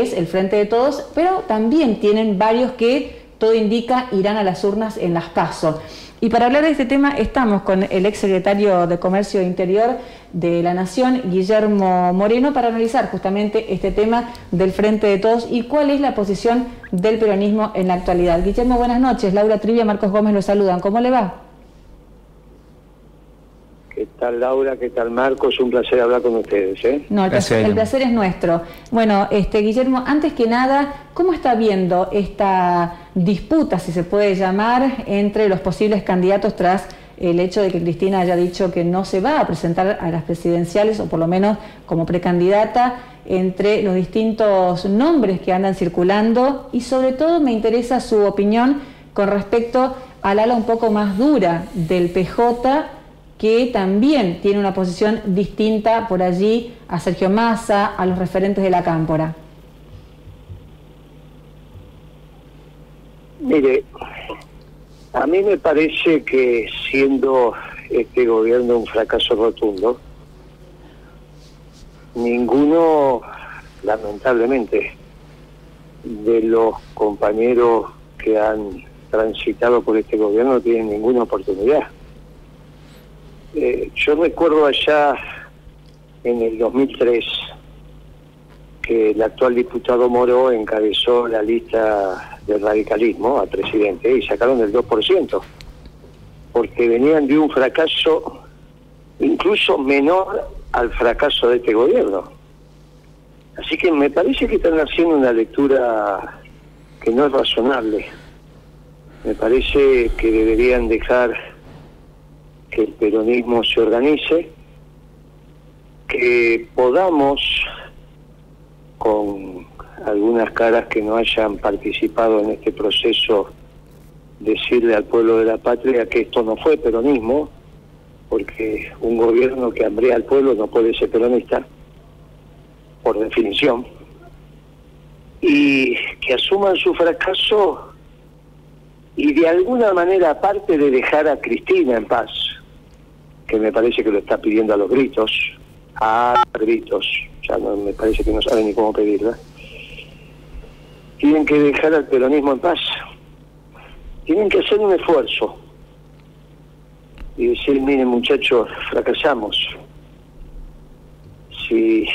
es el Frente de Todos, pero también tienen varios que todo indica irán a las urnas en las PASO. Y para hablar de este tema estamos con el ex secretario de Comercio Interior de la Nación, Guillermo Moreno, para analizar justamente este tema del Frente de Todos y cuál es la posición del peronismo en la actualidad. Guillermo, buenas noches. Laura Trivia, Marcos Gómez lo saludan. ¿Cómo le va? ¿Qué tal Laura? ¿Qué tal Marcos? Un placer hablar con ustedes. ¿eh? No, el placer, el placer, es nuestro. Bueno, este Guillermo, antes que nada, ¿cómo está viendo esta disputa, si se puede llamar, entre los posibles candidatos tras el hecho de que Cristina haya dicho que no se va a presentar a las presidenciales, o por lo menos como precandidata, entre los distintos nombres que andan circulando? Y sobre todo me interesa su opinión con respecto al ala un poco más dura del PJ que también tiene una posición distinta por allí a Sergio Massa, a los referentes de la Cámpora. Mire, a mí me parece que siendo este gobierno un fracaso rotundo, ninguno, lamentablemente, de los compañeros que han transitado por este gobierno tiene ninguna oportunidad. Eh, yo recuerdo allá en el 2003 que el actual diputado Moro encabezó la lista del radicalismo al presidente y sacaron el 2%, porque venían de un fracaso incluso menor al fracaso de este gobierno. Así que me parece que están haciendo una lectura que no es razonable. Me parece que deberían dejar que el peronismo se organice, que podamos, con algunas caras que no hayan participado en este proceso, decirle al pueblo de la patria que esto no fue peronismo, porque un gobierno que hambrea al pueblo no puede ser peronista, por definición, y que asuman su fracaso y de alguna manera, aparte de dejar a Cristina en paz, que me parece que lo está pidiendo a los gritos, a gritos, ya no, me parece que no saben ni cómo pedirla, tienen que dejar al peronismo en paz, tienen que hacer un esfuerzo y decir, miren muchachos, fracasamos. Si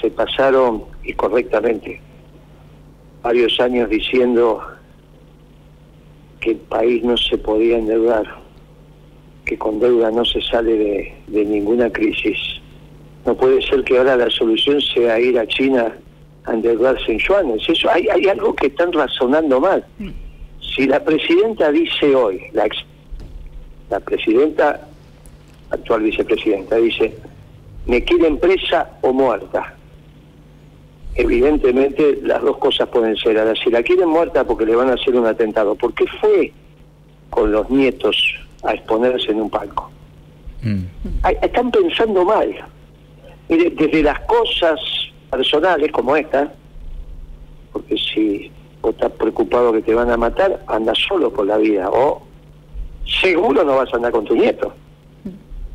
se pasaron, y correctamente, varios años diciendo que el país no se podía endeudar, que con deuda no se sale de, ninguna crisis. No puede ser que ahora la solución sea ir a China a endeudarse en yuanes. Eso, hay, hay algo que están razonando mal. Si la presidenta dice hoy, la, la presidenta, actual vicepresidenta, dice, me quieren presa o muerta. Evidentemente las dos cosas pueden ser. Ahora, si la quieren muerta porque le van a hacer un atentado, ¿por qué fue con los nietos a exponerse en un palco. Mm. Están pensando mal. Mire, desde las cosas personales como esta, porque si vos estás preocupado que te van a matar, anda solo por la vida, o seguro no vas a andar con tu nieto.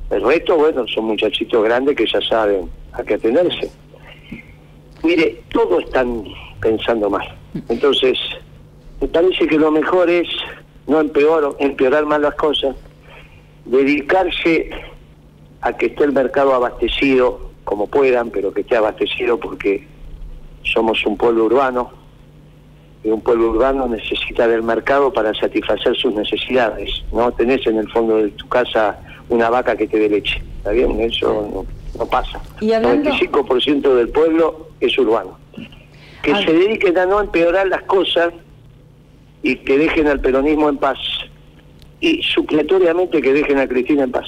El resto, bueno, son muchachitos grandes que ya saben a qué atenerse. Mire, todos están pensando mal. Entonces, me parece que lo mejor es no empeorar, empeorar más las cosas, dedicarse a que esté el mercado abastecido como puedan, pero que esté abastecido porque somos un pueblo urbano y un pueblo urbano necesita del mercado para satisfacer sus necesidades. No tenés en el fondo de tu casa una vaca que te dé leche, ¿está bien? Eso no, pasa. ¿Y El 95% del pueblo es urbano. Que se dediquen a no empeorar las cosas y que dejen al peronismo en paz y supletoriamente que dejen a Cristina en paz.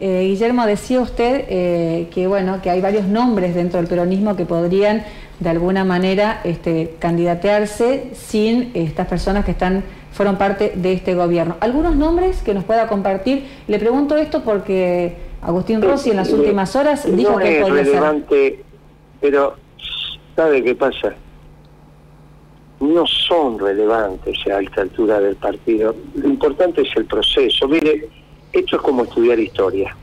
Eh, Guillermo, decía usted eh, que bueno que hay varios nombres dentro del peronismo que podrían de alguna manera este, candidatearse sin estas personas que están fueron parte de este gobierno. ¿Algunos nombres que nos pueda compartir? Le pregunto esto porque Agustín Rossi en las últimas horas dijo que podía relevante, Pero, ¿sabe qué pasa? No son relevantes a esta altura del partido. Lo importante es el proceso. Mire, esto es como estudiar historia.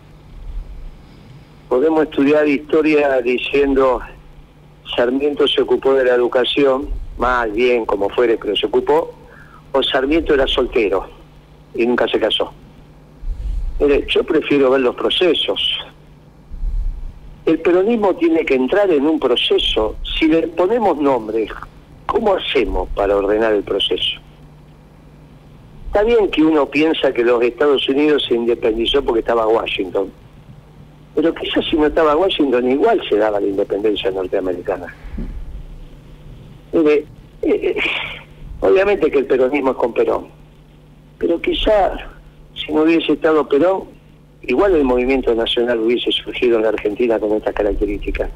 Podemos estudiar historia diciendo Sarmiento se ocupó de la educación, mal, bien, como fuere, pero se ocupó, o Sarmiento era soltero y nunca se casó. Mire, yo prefiero ver los procesos. El peronismo tiene que entrar en un proceso. Si le ponemos nombres, ¿cómo hacemos para ordenar el proceso? Está bien que uno piensa que los Estados Unidos se independizó porque estaba Washington, pero quizás si no estaba Washington igual se daba la independencia norteamericana. Mire, eh, eh, obviamente que el peronismo es con Perón, pero quizá si no hubiese estado Perón, igual el movimiento nacional hubiese surgido en la Argentina con estas características.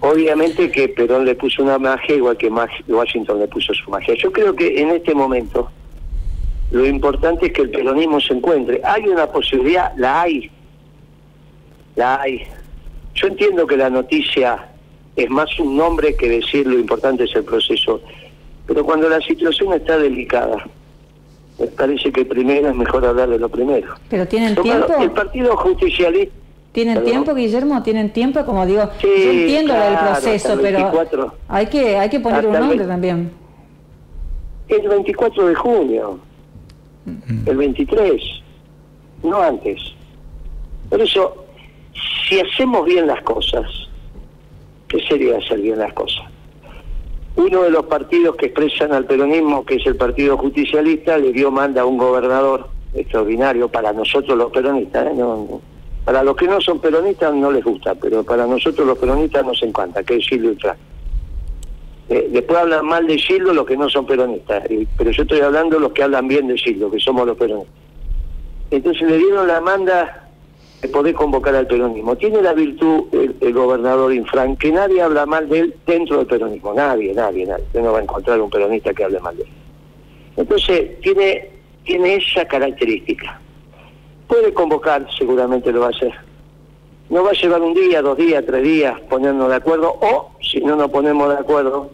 Obviamente que Perón le puso una magia igual que Washington le puso su magia. Yo creo que en este momento lo importante es que el peronismo se encuentre. Hay una posibilidad, la hay, la hay. Yo entiendo que la noticia es más un nombre que decir lo importante es el proceso, pero cuando la situación está delicada, me parece que primero es mejor hablar de lo primero. Pero tienen tiempo. El Partido Justicialista. ¿Tienen tiempo, Guillermo? ¿Tienen tiempo? Como digo, yo entiendo el proceso, pero hay que, hay que poner un nombre también. El 24 de junio, el 23, no antes. Por eso, si hacemos bien las cosas, ¿qué sería hacer bien las cosas? Uno de los partidos que expresan al peronismo, que es el Partido Justicialista, le dio manda a un gobernador extraordinario para nosotros los peronistas. ¿eh? Para los que no son peronistas no les gusta, pero para nosotros los peronistas nos encanta, que es Silvio Infran. Eh, después hablan mal de Silvio los que no son peronistas, pero yo estoy hablando los que hablan bien de Silvio, que somos los peronistas. Entonces le dieron la manda de poder convocar al peronismo. Tiene la virtud el, gobernador Infran, que nadie habla mal de él dentro del peronismo, nadie, nadie, nadie. Usted no va a encontrar un peronista que hable mal de él. Entonces, tiene, tiene esa característica. Puede convocar, seguramente lo va a hacer. No va a llevar un día, dos días, tres días ponernos de acuerdo, o si no nos ponemos de acuerdo,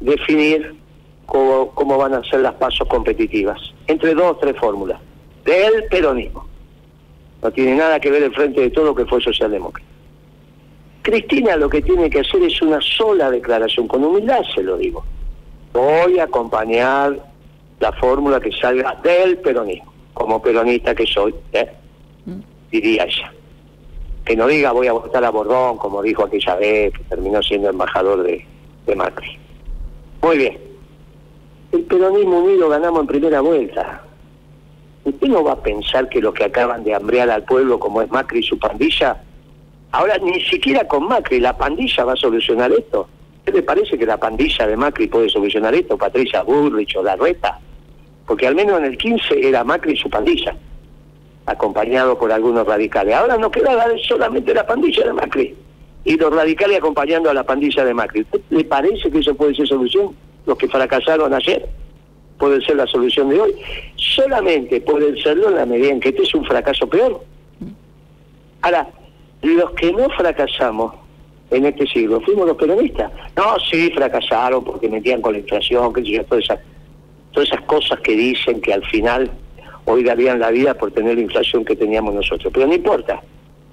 definir cómo, cómo van a ser las pasos competitivas, entre dos o tres fórmulas, del peronismo. No tiene nada que ver el frente de todo que fue socialdemócrata. Cristina lo que tiene que hacer es una sola declaración, con humildad se lo digo. Voy a acompañar la fórmula que salga del peronismo, como peronista que soy, ¿eh? Mm. diría ella. Que no diga voy a votar a Bordón, como dijo aquella vez, que terminó siendo embajador de, de Macri. Muy bien. El peronismo unido ganamos en primera vuelta. ¿Usted no va a pensar que los que acaban de hambrear al pueblo, como es Macri y su pandilla, ahora ni siquiera con Macri, la pandilla va a solucionar esto? ¿Qué le parece que la pandilla de Macri puede solucionar esto? Patricia Burrich o Larreta. Porque al menos en el 15 era Macri y su pandilla, acompañado por algunos radicales. Ahora no queda solamente la pandilla de Macri y los radicales acompañando a la pandilla de Macri. ¿Le parece que eso puede ser solución? Los que fracasaron ayer puede ser la solución de hoy. Solamente puede serlo en la medida en que este es un fracaso peor. Ahora, los que no fracasamos en este siglo fuimos los peronistas. No, sí, fracasaron porque metían con la inflación, que yo, todas esas, todas esas cosas que dicen que al final hoy darían la vida por tener la inflación que teníamos nosotros. Pero no importa,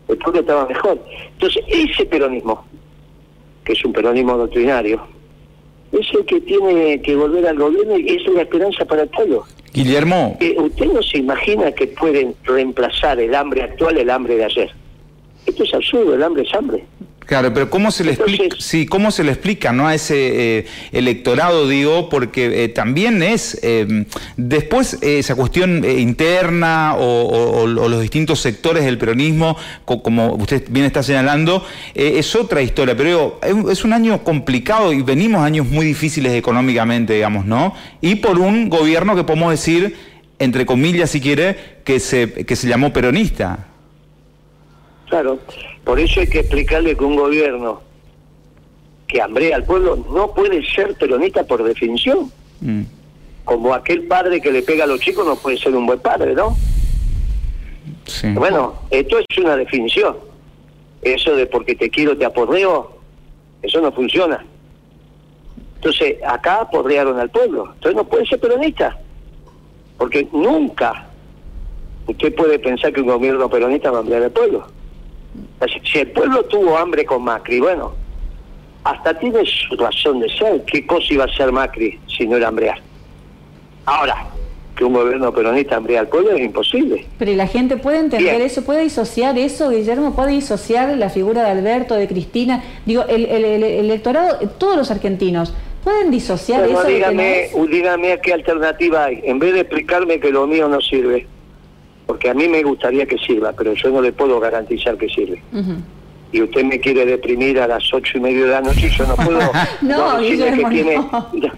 el pueblo estaba mejor. Entonces, ese peronismo, que es un peronismo doctrinario, es el que tiene que volver al gobierno y es una esperanza para todos. Guillermo. Eh, usted no se imagina que pueden reemplazar el hambre actual el hambre de ayer. Esto es absurdo, el hambre es hambre. Claro, pero ¿cómo se le explica, sí, cómo se le explica ¿no? a ese eh, electorado, digo, porque eh, también es eh, después esa cuestión interna o, los distintos sectores del peronismo, como usted bien está señalando, es otra historia, pero digo, es un año complicado y venimos años muy difíciles económicamente, digamos, ¿no? Y por un gobierno que podemos decir, entre comillas si quiere, que se, que se llamó peronista. Claro, por eso hay que explicarle que un gobierno que hambrea al pueblo no puede ser peronista por definición. Mm. Como aquel padre que le pega a los chicos no puede ser un buen padre, ¿no? Bueno, esto es una definición. Eso de porque te quiero te apordeo, eso no funciona. Entonces, acá aporrearon al pueblo. Entonces no puede ser peronista. Porque nunca usted puede pensar que un gobierno peronista va a hambrear al pueblo. Si el pueblo tuvo hambre con Macri, bueno, hasta tiene su razón de ser. ¿Qué cosa iba a ser Macri si no era hambrear? Ahora, que un gobierno peronista hambrea al pueblo es imposible. Pero la gente puede entender eso? ¿Puede disociar eso, Guillermo? ¿Puede disociar la figura de Alberto, de Cristina? Digo, el, electorado, todos los argentinos, ¿pueden disociar eso? Dígame, dígame qué alternativa hay. En vez de explicarme que lo mío no sirve, porque a mí me gustaría que sirva, pero yo no le puedo garantizar que sirve. Y usted me quiere deprimir a las ocho y media de la noche y yo no puedo no, que tiene...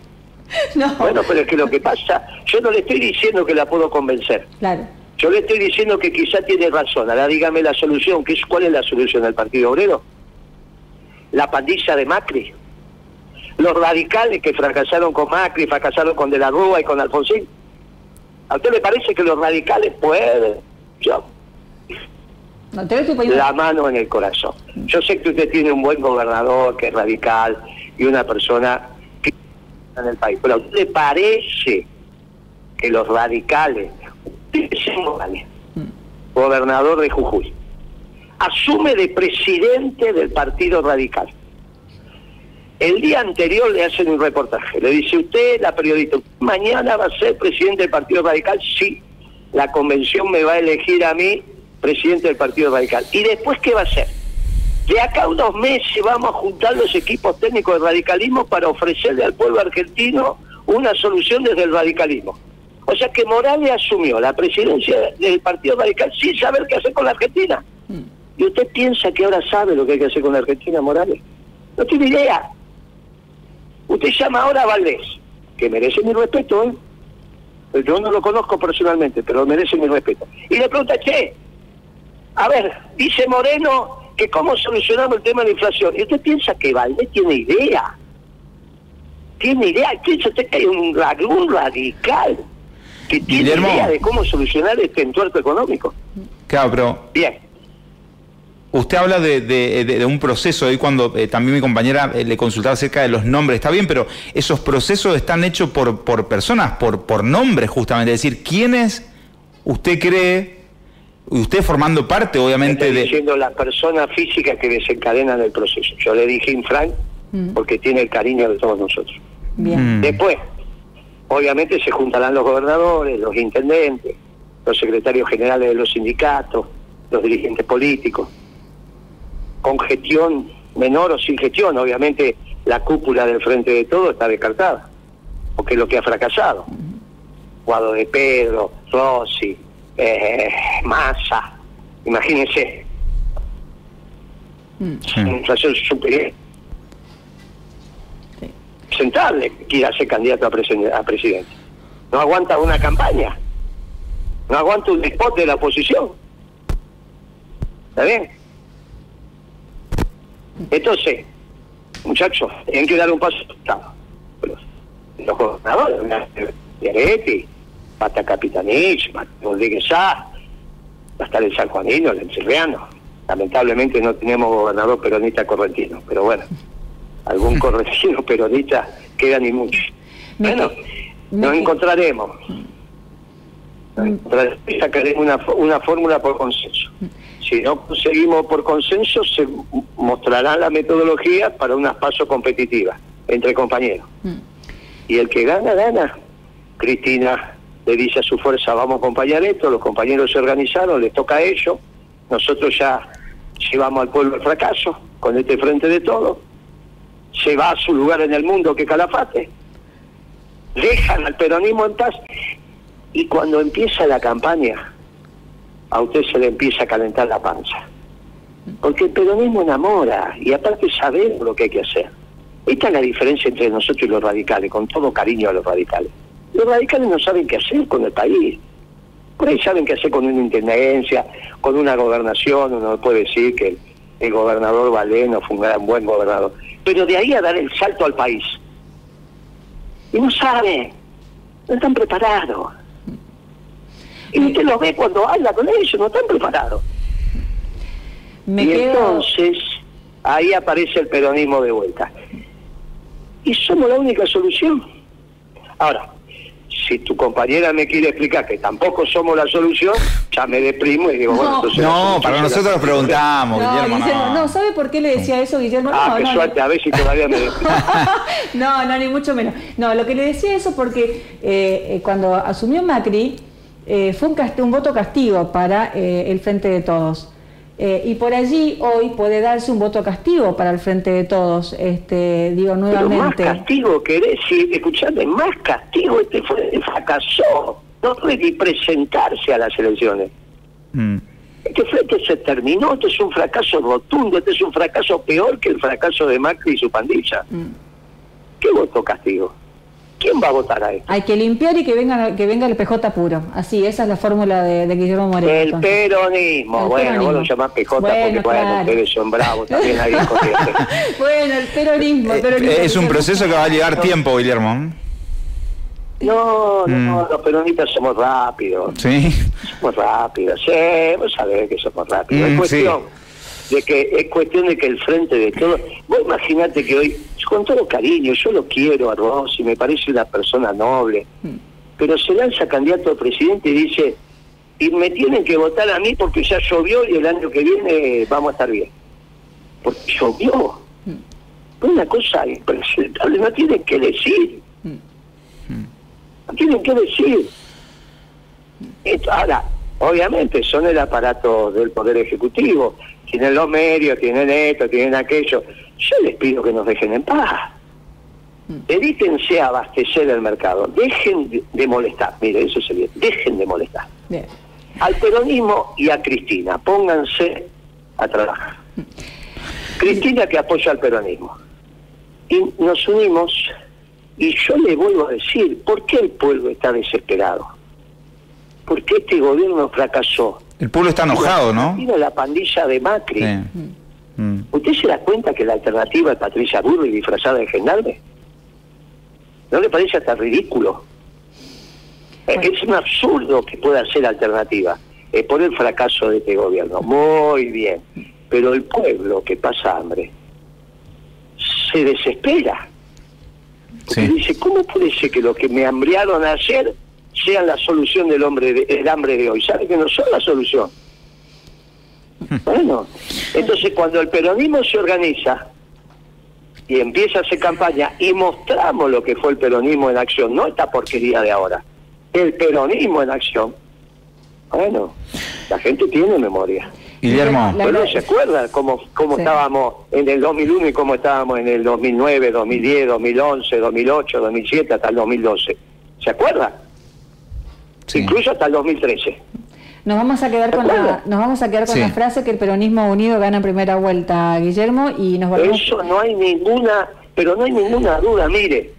Bueno, pero es que lo que pasa, yo no le estoy diciendo que la puedo convencer. Claro. Yo le estoy diciendo que quizá tiene razón. Ahora dígame la solución. ¿Qué es, ¿Cuál es la solución del Partido Obrero? La pandilla de Macri. Los radicales que fracasaron con Macri, fracasaron con De la Rúa y con Alfonsín. ¿A usted le parece que los radicales pueden? Yo. la mano en el corazón. Yo sé que usted tiene un buen gobernador que es radical y una persona que en el país. Pero ¿a usted le parece que los radicales, gobernador de Jujuy, asume de presidente del Partido Radical? El día anterior le hacen un reportaje. Le dice usted, la periodista, mañana va a ser presidente del Partido Radical. Sí, la convención me va a elegir a mí presidente del Partido Radical. ¿Y después qué va a hacer? De acá a unos meses vamos a juntar los equipos técnicos del radicalismo para ofrecerle al pueblo argentino una solución desde el radicalismo. O sea que Morales asumió la presidencia del Partido Radical sin saber qué hacer con la Argentina. Mm. ¿Y usted piensa que ahora sabe lo que hay que hacer con la Argentina, Morales? No tiene idea. Usted llama ahora a Valdés, que merece mi respeto, ¿eh? Yo no lo conozco personalmente, pero merece mi respeto. Y le pregunta, che, a ver, dice Moreno que cómo solucionamos el tema de la inflación. ¿Y usted piensa que Valdés tiene idea? ¿Tiene idea? ¿Piensa usted que hay un, un radical que tiene idea de cómo solucionar este entuerto económico? Claro, pero... Bien. Usted habla de, un proceso, y cuando eh, también mi compañera eh, le consultaba acerca de los nombres, está bien, pero esos procesos están hechos por, por personas, por, por nombres justamente, es decir, ¿quiénes usted cree, usted formando parte obviamente Estoy de... diciendo las personas físicas que desencadenan el proceso. Yo le dije Infran mm. porque tiene el cariño de todos nosotros. Bien. Mm. Después, obviamente se juntarán los gobernadores, los intendentes, los secretarios generales de los sindicatos, los dirigentes políticos con gestión menor o sin gestión. Obviamente la cúpula del frente de todo está descartada, porque es lo que ha fracasado. Guado de Pedro, Rossi, eh, Massa, imagínense. Mm. Inflación superior. Sentable quiera ser candidato a, a presidente. No aguanta una campaña. No aguanta un spot de la oposición. ¿Está bien? Entonces, muchachos, tienen que dar un paso. Los, gobernadores, Diaretti, Pata Capitanich, Rodríguez Sá, hasta el San Juanino, el Encerreano. Lamentablemente no tenemos gobernador peronista correntino, pero bueno, algún correntino peronista queda ni mucho. Bueno, nos encontraremos. Sacaremos una, una fórmula por consenso. Si no conseguimos por consenso, se mostrará la metodología para unas pasos competitivas entre compañeros. Mm. Y el que gana, gana. Cristina le dice a su fuerza, vamos a acompañar esto, los compañeros se organizaron, les toca a ellos, nosotros ya llevamos al pueblo el fracaso con este frente de todo, se va a su lugar en el mundo que calafate, dejan al peronismo en paz y cuando empieza la campaña a usted se le empieza a calentar la panza. Porque el peronismo enamora y aparte sabemos lo que hay que hacer. Esta es la diferencia entre nosotros y los radicales, con todo cariño a los radicales. Los radicales no saben qué hacer con el país. Por ahí saben qué hacer con una intendencia, con una gobernación, uno puede decir que el, gobernador Valeno fue un gran buen gobernador. Pero de ahí a dar el salto al país. Y no saben, no están preparados. Y usted lo ve cuando habla con ellos, no están preparados. y entonces ahí aparece el peronismo de vuelta. Y somos la única solución. Ahora, si tu compañera me quiere explicar que tampoco somos la solución, ya me deprimo y digo, No. bueno, entonces... No, para nosotros lo preguntamos, No, Guillermo. Guillermo, no, ¿sabe por qué le decía eso, Guillermo? Ah, no, qué no, suerte, a ver si todavía me deprimo. no, no, ni mucho menos. No, lo que le decía eso porque eh, eh, cuando asumió Macri eh, fue un, voto castigo para eh, el Frente de Todos. Eh, y por allí hoy puede darse un voto castigo para el Frente de Todos, este, digo Pero más nuevamente. castigo querés, sí, escuchame, más castigo este fue, fracasó. No puede ni presentarse a las elecciones. Mm. Este frente se terminó, este es un fracaso rotundo, este es un fracaso peor que el fracaso de Macri y su pandilla. Mm. ¿Qué votó castigo? ¿Quién va a votar a esto? Hay que limpiar y que venga, que venga el PJ puro. Así, esa es la fórmula de, de Guillermo Moreno. El entonces. peronismo. El bueno, peronismo. vos lo llamás PJ porque Bueno, bueno, claro. ustedes son bravos, también hay bueno, el peronismo. el Eh, peronismo, es un proceso que va a llevar tiempo, Guillermo. No, no, Mm. los peronistas somos rápidos. Sí. Somos rápidos, sí, vos sabés que somos rápidos. Mm, es cuestión de que es cuestión de que el frente de todo. Vos imaginate que hoy, con todo cariño, yo lo quiero a Rossi, me parece una persona noble, pero se lanza candidato a presidente y dice, y me tienen que votar a mí porque ya llovió y el año que viene vamos a estar bien. Porque llovió. Es una cosa impresentable, no tienen que decir. No tienen que decir. Esto, ahora, obviamente son el aparato del Poder Ejecutivo, tienen los medios, tienen esto, tienen aquello. Yo les pido que nos dejen en paz. Dedíquense a abastecer el mercado, dejen de, de molestar, mire, eso sería, dejen de molestar. Bien. Al peronismo y a Cristina, pónganse a trabajar. Cristina que apoya al peronismo. Y nos unimos, y yo le vuelvo a decir, ¿por qué el pueblo está desesperado? ¿Por qué este gobierno fracasó? El pueblo está enojado, ¿no? Vino la pandilla de Macri. Sí. Mm. ¿Usted se da cuenta que la alternativa es Patricia Burri disfrazada de gendarme? ¿No le parece hasta ridículo? Eh, Bueno. Es un absurdo que pueda ser alternativa. Es por el fracaso de este gobierno. Muy bien. Pero el pueblo que pasa hambre se desespera. Porque Sí. dice, ¿cómo puede ser que lo que me hambriaron ayer sean la solución del hombre de- el hambre de hoy? ¿Sabe que no son la solución? Bueno, entonces cuando el peronismo se organiza y empieza a hacer campaña y mostramos lo que fue el peronismo en acción, no esta porquería de ahora, el peronismo en acción, bueno, la gente tiene memoria. Guillermo. Bueno, ¿se acuerda cómo, cómo Sí. estábamos en el 2001 y cómo estábamos en el 2009, 2010, 2011, 2008, 2007 hasta el 2012? ¿Se acuerda? Sí. Incluso hasta el 2013. Nos vamos a quedar ¿De con la, nos vamos a quedar con Sí. la frase que el peronismo unido gana en primera vuelta, Guillermo, y nos volvemos. Eso no hay ninguna, pero no hay ninguna duda, mire,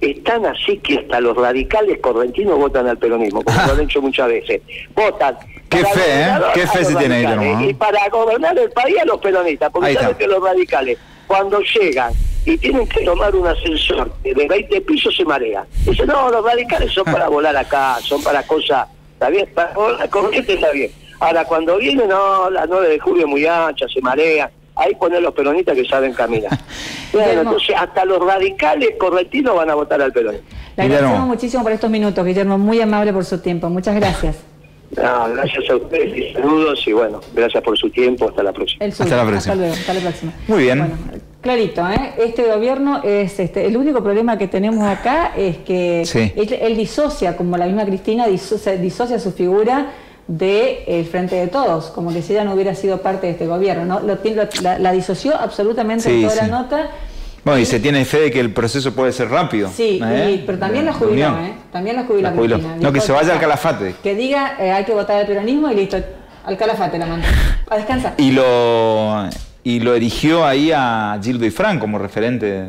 están así que hasta los radicales correntinos votan al peronismo, como lo han hecho muchas veces. Votan. Qué fe, ¿eh? Qué fe se tiene, Guillermo, ¿eh? Y para gobernar el país a los peronistas, porque saben que los radicales, cuando llegan y tienen que tomar un ascensor de 20 pisos, se marean. Dicen, no, los radicales son para volar acá, son para cosas, está bien, para volar corriente está bien. Ahora, cuando vienen, no, la 9 de julio es muy ancha, se marean. Ahí ponen los peronistas que saben caminar. Bueno, entonces hasta los radicales correntinos van a votar al peronismo. Le agradecemos muchísimo por estos minutos, Guillermo, muy amable por su tiempo. Muchas gracias. No, gracias a ustedes y saludos y bueno, gracias por su tiempo. Hasta la próxima. Hasta la próxima. luego, hasta la próxima. Muy bien. Bueno, clarito, ¿eh? Este gobierno es este, el único problema que tenemos acá es que Sí. él, él disocia, como la misma Cristina, disocia, disocia su figura del frente de todos, como que si ella no hubiera sido parte de este gobierno, ¿no? Lo, tiene- lo- la, la disoció absolutamente Sí, en toda sí. la nota. Bueno, y se tiene fe de que el proceso puede ser rápido. Sí, ¿eh? y- pero también la De jubiló. ¿eh? También la jubiló. La jubiló. Cristina. No, que se vaya al "Ah, calafate". Que diga, eh, hay que votar al peronismo y listo, al calafate la manda. A descansar. Y lo, y lo erigió ahí a Gildo y Fran como referente.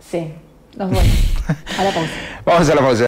Sí, nos vemos. A la pausa. Vamos a la pausa.